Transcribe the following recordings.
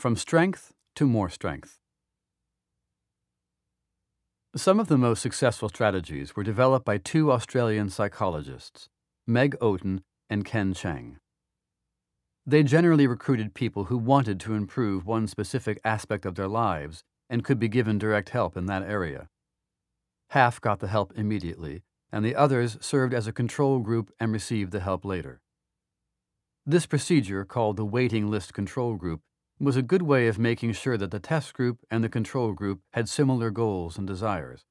From Strength to More Strength. Some of the most successful strategies were developed by two Australian psychologists, Meg Oaten and Ken Cheng. They generally recruited people who wanted to improve one specific aspect of their lives and could be given direct help in that area. Half got the help immediately, and the others served as a control group and received the help later. This procedure, called the waiting list control group, was a good way of making sure that the test group and the control group had similar goals and desires.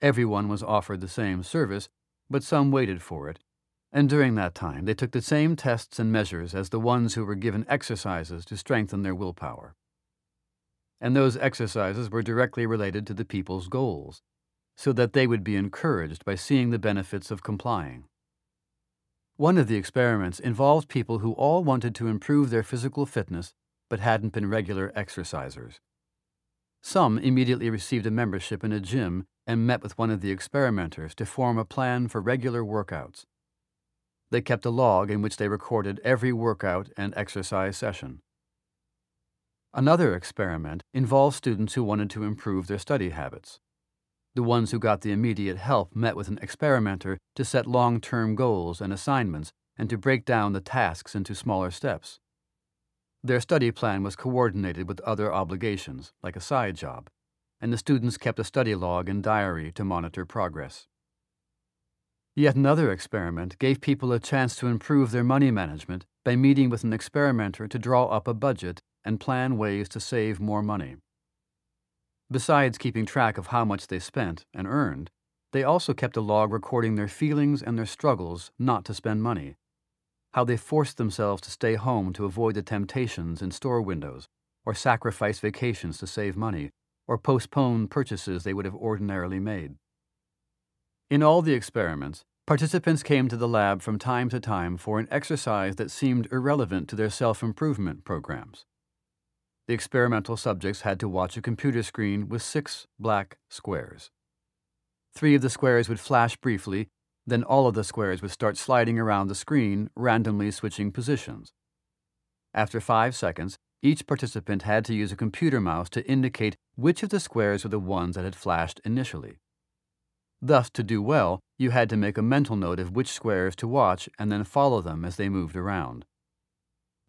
Everyone was offered the same service, but some waited for it, and during that time they took the same tests and measures as the ones who were given exercises to strengthen their willpower. And those exercises were directly related to the people's goals, so that they would be encouraged by seeing the benefits of complying. One of the experiments involved people who all wanted to improve their physical fitness but hadn't been regular exercisers. Some immediately received a membership in a gym and met with one of the experimenters to form a plan for regular workouts. They kept a log in which they recorded every workout and exercise session. Another experiment involved students who wanted to improve their study habits. The ones who got the immediate help met with an experimenter to set long term goals and assignments and to break down the tasks into smaller steps. Their study plan was coordinated with other obligations, like a side job, and the students kept a study log and diary to monitor progress. Yet another experiment gave people a chance to improve their money management by meeting with an experimenter to draw up a budget and plan ways to save more money. Besides keeping track of how much they spent and earned, they also kept a log recording their feelings and their struggles not to spend money how they forced themselves to stay home to avoid the temptations in store windows, or sacrifice vacations to save money, or postpone purchases they would have ordinarily made. In all the experiments, participants came to the lab from time to time for an exercise that seemed irrelevant to their self improvement programs. The experimental subjects had to watch a computer screen with six black squares. Three of the squares would flash briefly then all of the squares would start sliding around the screen, randomly switching positions. After five seconds, each participant had to use a computer mouse to indicate which of the squares were the ones that had flashed initially. Thus, to do well, you had to make a mental note of which squares to watch and then follow them as they moved around.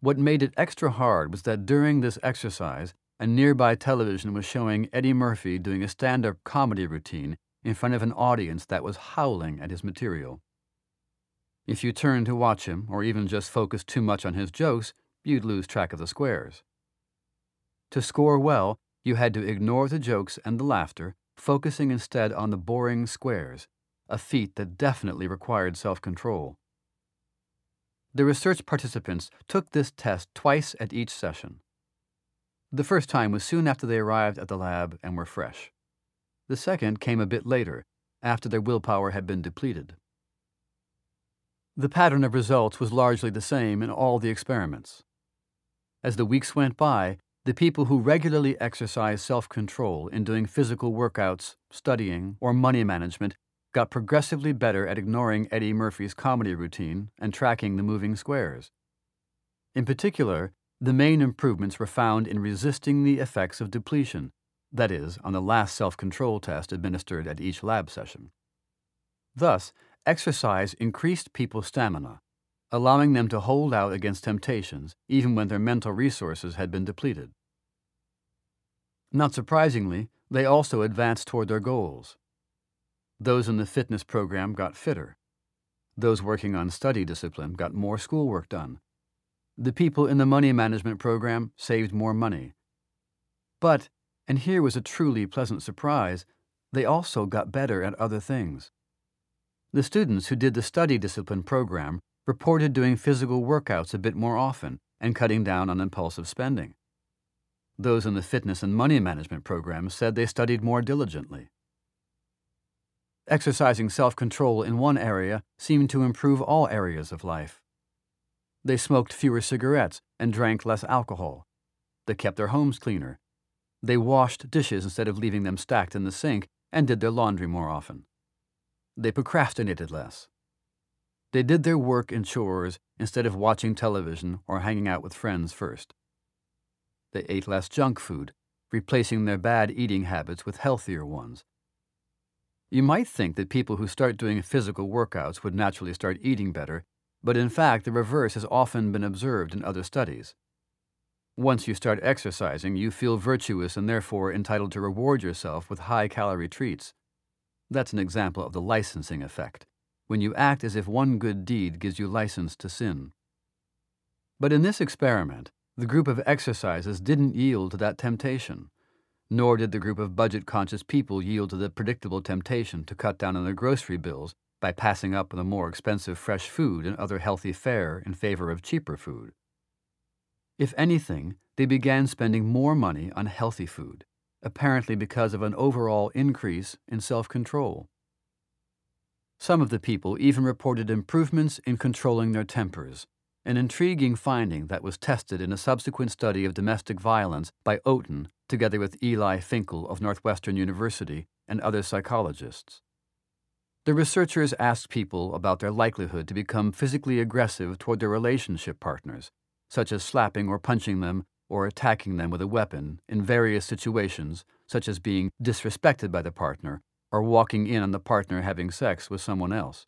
What made it extra hard was that during this exercise, a nearby television was showing Eddie Murphy doing a stand up comedy routine in front of an audience that was howling at his material. If you turned to watch him, or even just focused too much on his jokes, you'd lose track of the squares. To score well, you had to ignore the jokes and the laughter, focusing instead on the boring squares, a feat that definitely required self control. The research participants took this test twice at each session. The first time was soon after they arrived at the lab and were fresh. The second came a bit later, after their willpower had been depleted. The pattern of results was largely the same in all the experiments. As the weeks went by, the people who regularly exercised self control in doing physical workouts, studying, or money management got progressively better at ignoring Eddie Murphy's comedy routine and tracking the moving squares. In particular, the main improvements were found in resisting the effects of depletion that is, on the last self control test administered at each lab session. Thus, exercise increased people's stamina, allowing them to hold out against temptations even when their mental resources had been depleted. Not surprisingly, they also advanced toward their goals. Those in the fitness program got fitter. Those working on study discipline got more schoolwork done. The people in the money management program saved more money. But and here was a truly pleasant surprise, they also got better at other things. The students who did the study discipline program reported doing physical workouts a bit more often and cutting down on impulsive spending. Those in the fitness and money management programs said they studied more diligently. Exercising self control in one area seemed to improve all areas of life. They smoked fewer cigarettes and drank less alcohol. They kept their homes cleaner they washed dishes instead of leaving them stacked in the sink and did their laundry more often. They procrastinated less. They did their work and chores instead of watching television or hanging out with friends first. They ate less junk food, replacing their bad eating habits with healthier ones. You might think that people who start doing physical workouts would naturally start eating better, but in fact, the reverse has often been observed in other studies. Once you start exercising, you feel virtuous and therefore entitled to reward yourself with high calorie treats. That's an example of the licensing effect, when you act as if one good deed gives you license to sin. But in this experiment, the group of exercises didn't yield to that temptation nor did the group of budget conscious people yield to the predictable temptation to cut down on their grocery bills by passing up on the more expensive fresh food and other healthy fare in favor of cheaper food. If anything, they began spending more money on healthy food, apparently because of an overall increase in self control. Some of the people even reported improvements in controlling their tempers, an intriguing finding that was tested in a subsequent study of domestic violence by Oaten together with Eli Finkel of Northwestern University and other psychologists. The researchers asked people about their likelihood to become physically aggressive toward their relationship partners, such as slapping or punching them or attacking them with a weapon in various situations, such as being disrespected by the partner or walking in on the partner having sex with someone else.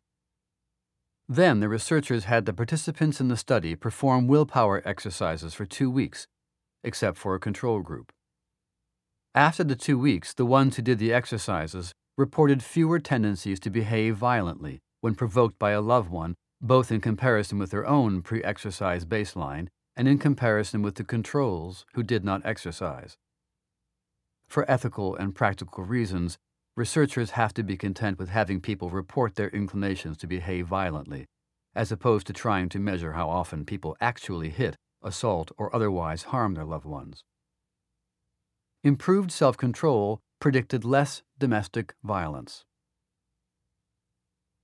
Then the researchers had the participants in the study perform willpower exercises for two weeks, except for a control group. After the two weeks, the ones who did the exercises reported fewer tendencies to behave violently when provoked by a loved one, both in comparison with their own pre exercise baseline and in comparison with the controls who did not exercise. For ethical and practical reasons, researchers have to be content with having people report their inclinations to behave violently, as opposed to trying to measure how often people actually hit, assault, or otherwise harm their loved ones. Improved self control predicted less domestic violence.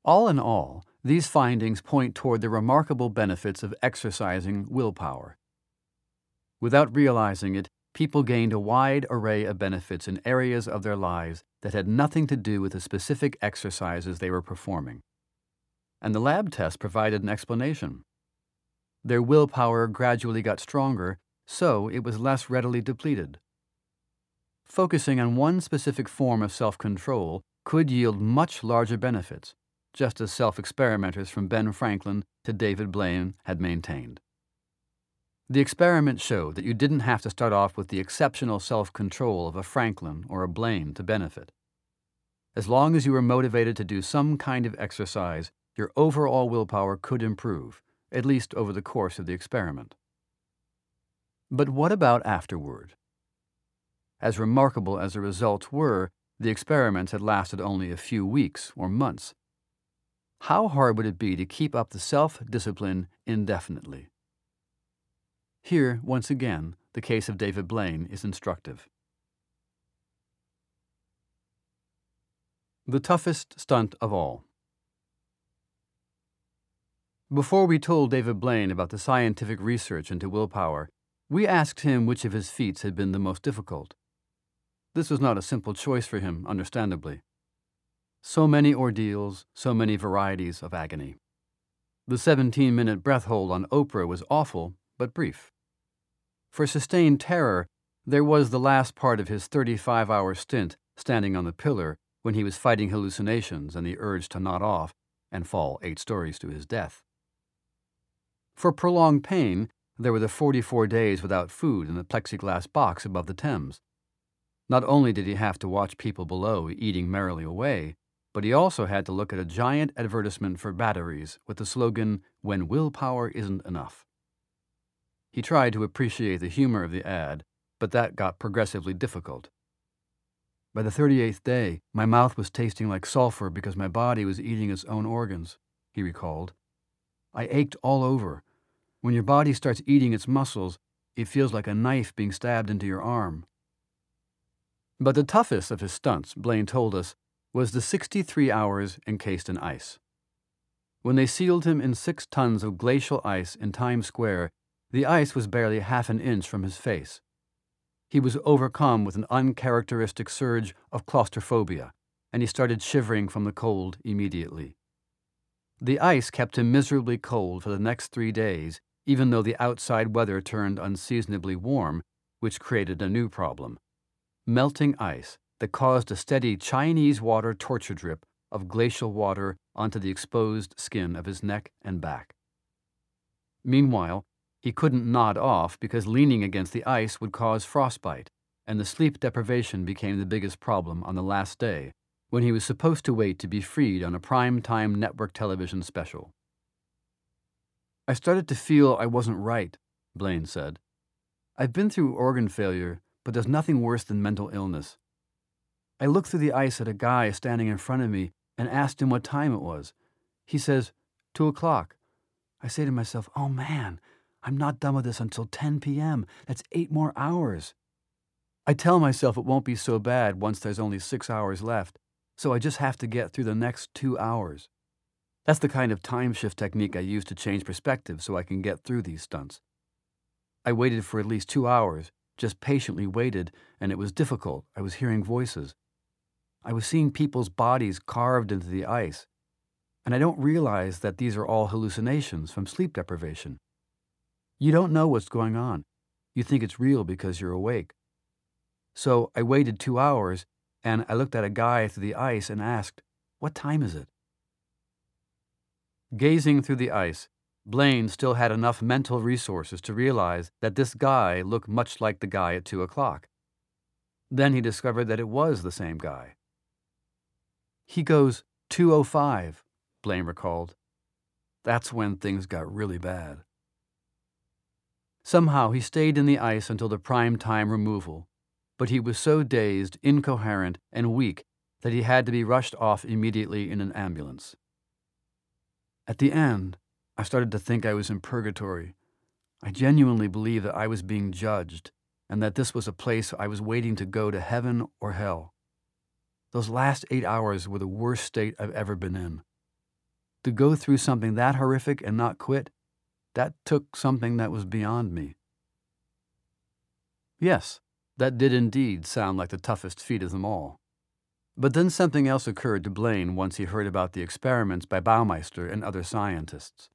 All in all, these findings point toward the remarkable benefits of exercising willpower. Without realizing it, people gained a wide array of benefits in areas of their lives that had nothing to do with the specific exercises they were performing. And the lab test provided an explanation. Their willpower gradually got stronger, so it was less readily depleted focusing on one specific form of self control could yield much larger benefits, just as self experimenters from Ben Franklin to David Blaine had maintained. The experiment showed that you didn't have to start off with the exceptional self control of a Franklin or a Blaine to benefit. As long as you were motivated to do some kind of exercise, your overall willpower could improve, at least over the course of the experiment. But what about afterward? As remarkable as the results were, the experiments had lasted only a few weeks or months. How hard would it be to keep up the self discipline indefinitely? Here, once again, the case of David Blaine is instructive. The toughest stunt of all. Before we told David Blaine about the scientific research into willpower, we asked him which of his feats had been the most difficult. This was not a simple choice for him, understandably. So many ordeals, so many varieties of agony. The 17 minute breath hold on Oprah was awful, but brief. For sustained terror, there was the last part of his 35 hour stint standing on the pillar when he was fighting hallucinations and the urge to nod off and fall eight stories to his death. For prolonged pain, there were the 44 days without food in the plexiglass box above the Thames. Not only did he have to watch people below eating merrily away, but he also had to look at a giant advertisement for batteries with the slogan, When Willpower Isn't Enough. He tried to appreciate the humor of the ad, but that got progressively difficult. By the 38th day, my mouth was tasting like sulfur because my body was eating its own organs, he recalled. I ached all over. When your body starts eating its muscles, it feels like a knife being stabbed into your arm. But the toughest of his stunts, Blaine told us, was the 63 hours encased in ice. When they sealed him in six tons of glacial ice in Times Square, the ice was barely half an inch from his face. He was overcome with an uncharacteristic surge of claustrophobia, and he started shivering from the cold immediately. The ice kept him miserably cold for the next three days, even though the outside weather turned unseasonably warm which created a new problem melting ice that caused a steady Chinese water torture drip of glacial water onto the exposed skin of his neck and back. Meanwhile, he couldn't nod off because leaning against the ice would cause frostbite, and the sleep deprivation became the biggest problem on the last day, when he was supposed to wait to be freed on a prime time network television special. I started to feel I wasn't right, Blaine said. I've been through organ failure, but there's nothing worse than mental illness. I looked through the ice at a guy standing in front of me and asked him what time it was. He says, Two o'clock. I say to myself, Oh man, I'm not done with this until 10 p.m. That's eight more hours. I tell myself it won't be so bad once there's only six hours left, so I just have to get through the next two hours. That's the kind of time shift technique I use to change perspective so I can get through these stunts. I waited for at least two hours, just patiently waited, and it was difficult. I was hearing voices. I was seeing people's bodies carved into the ice. And I don't realize that these are all hallucinations from sleep deprivation. You don't know what's going on. You think it's real because you're awake. So I waited two hours and I looked at a guy through the ice and asked, What time is it? Gazing through the ice, Blaine still had enough mental resources to realize that this guy looked much like the guy at two o'clock. Then he discovered that it was the same guy. He goes, 205, Blaine recalled. That's when things got really bad. Somehow he stayed in the ice until the prime time removal, but he was so dazed, incoherent, and weak that he had to be rushed off immediately in an ambulance. At the end, I started to think I was in purgatory. I genuinely believed that I was being judged and that this was a place I was waiting to go to heaven or hell. Those last eight hours were the worst state I've ever been in. To go through something that horrific and not quit, that took something that was beyond me. Yes, that did indeed sound like the toughest feat of them all. But then something else occurred to Blaine once he heard about the experiments by Baumeister and other scientists.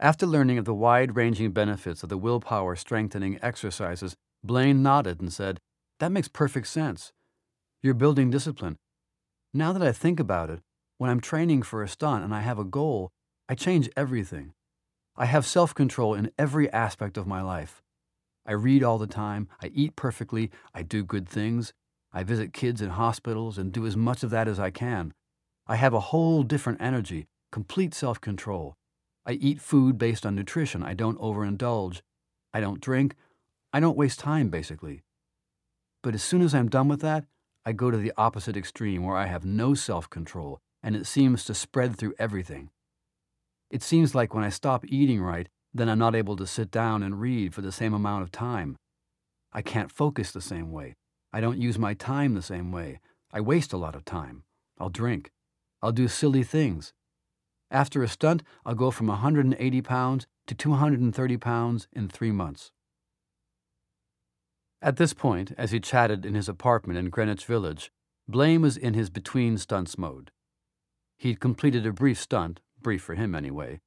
After learning of the wide ranging benefits of the willpower strengthening exercises, Blaine nodded and said, That makes perfect sense. You're building discipline. Now that I think about it, when I'm training for a stunt and I have a goal, I change everything. I have self control in every aspect of my life. I read all the time, I eat perfectly, I do good things, I visit kids in hospitals and do as much of that as I can. I have a whole different energy, complete self control. I eat food based on nutrition. I don't overindulge. I don't drink. I don't waste time, basically. But as soon as I'm done with that, I go to the opposite extreme where I have no self control and it seems to spread through everything. It seems like when I stop eating right, then I'm not able to sit down and read for the same amount of time. I can't focus the same way. I don't use my time the same way. I waste a lot of time. I'll drink. I'll do silly things. After a stunt, I'll go from 180 pounds to 230 pounds in three months. At this point, as he chatted in his apartment in Greenwich Village, Blaine was in his between stunts mode. He'd completed a brief stunt, brief for him anyway,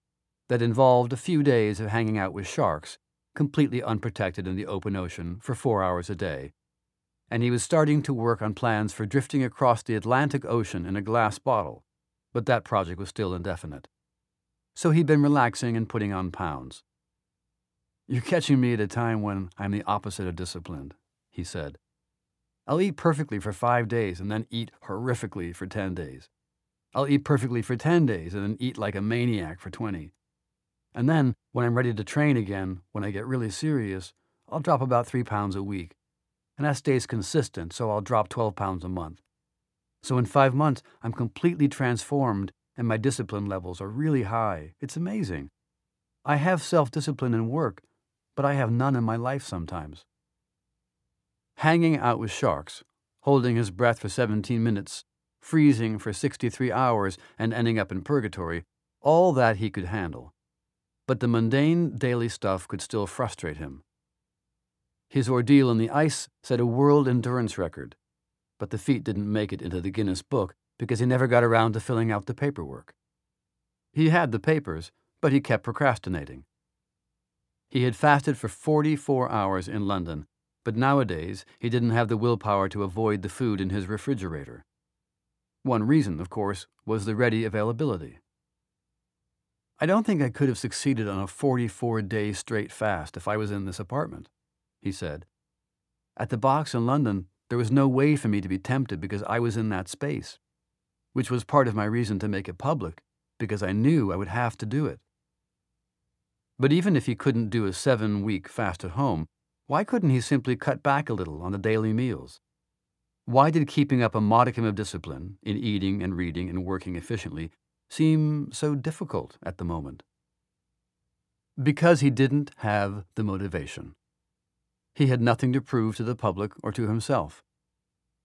that involved a few days of hanging out with sharks, completely unprotected in the open ocean, for four hours a day. And he was starting to work on plans for drifting across the Atlantic Ocean in a glass bottle, but that project was still indefinite. So he'd been relaxing and putting on pounds. You're catching me at a time when I'm the opposite of disciplined, he said. I'll eat perfectly for five days and then eat horrifically for 10 days. I'll eat perfectly for 10 days and then eat like a maniac for 20. And then, when I'm ready to train again, when I get really serious, I'll drop about three pounds a week. And that stays consistent, so I'll drop 12 pounds a month. So in five months, I'm completely transformed and my discipline levels are really high. It's amazing. I have self discipline in work, but I have none in my life sometimes. Hanging out with sharks, holding his breath for 17 minutes, freezing for 63 hours, and ending up in purgatory, all that he could handle. But the mundane daily stuff could still frustrate him. His ordeal in the ice set a world endurance record, but the feat didn't make it into the Guinness Book because he never got around to filling out the paperwork. He had the papers, but he kept procrastinating. He had fasted for 44 hours in London, but nowadays he didn't have the willpower to avoid the food in his refrigerator. One reason, of course, was the ready availability. I don't think I could have succeeded on a 44 day straight fast if I was in this apartment, he said. At the box in London, there was no way for me to be tempted because I was in that space, which was part of my reason to make it public, because I knew I would have to do it. But even if he couldn't do a seven week fast at home, why couldn't he simply cut back a little on the daily meals? Why did keeping up a modicum of discipline in eating and reading and working efficiently seem so difficult at the moment? Because he didn't have the motivation. He had nothing to prove to the public or to himself.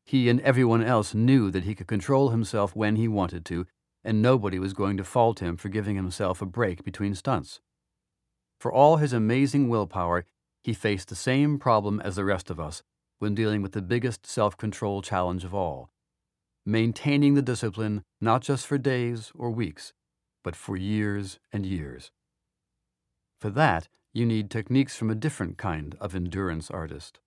He and everyone else knew that he could control himself when he wanted to, and nobody was going to fault him for giving himself a break between stunts. For all his amazing willpower, he faced the same problem as the rest of us when dealing with the biggest self control challenge of all maintaining the discipline not just for days or weeks, but for years and years. For that, you need techniques from a different kind of endurance artist.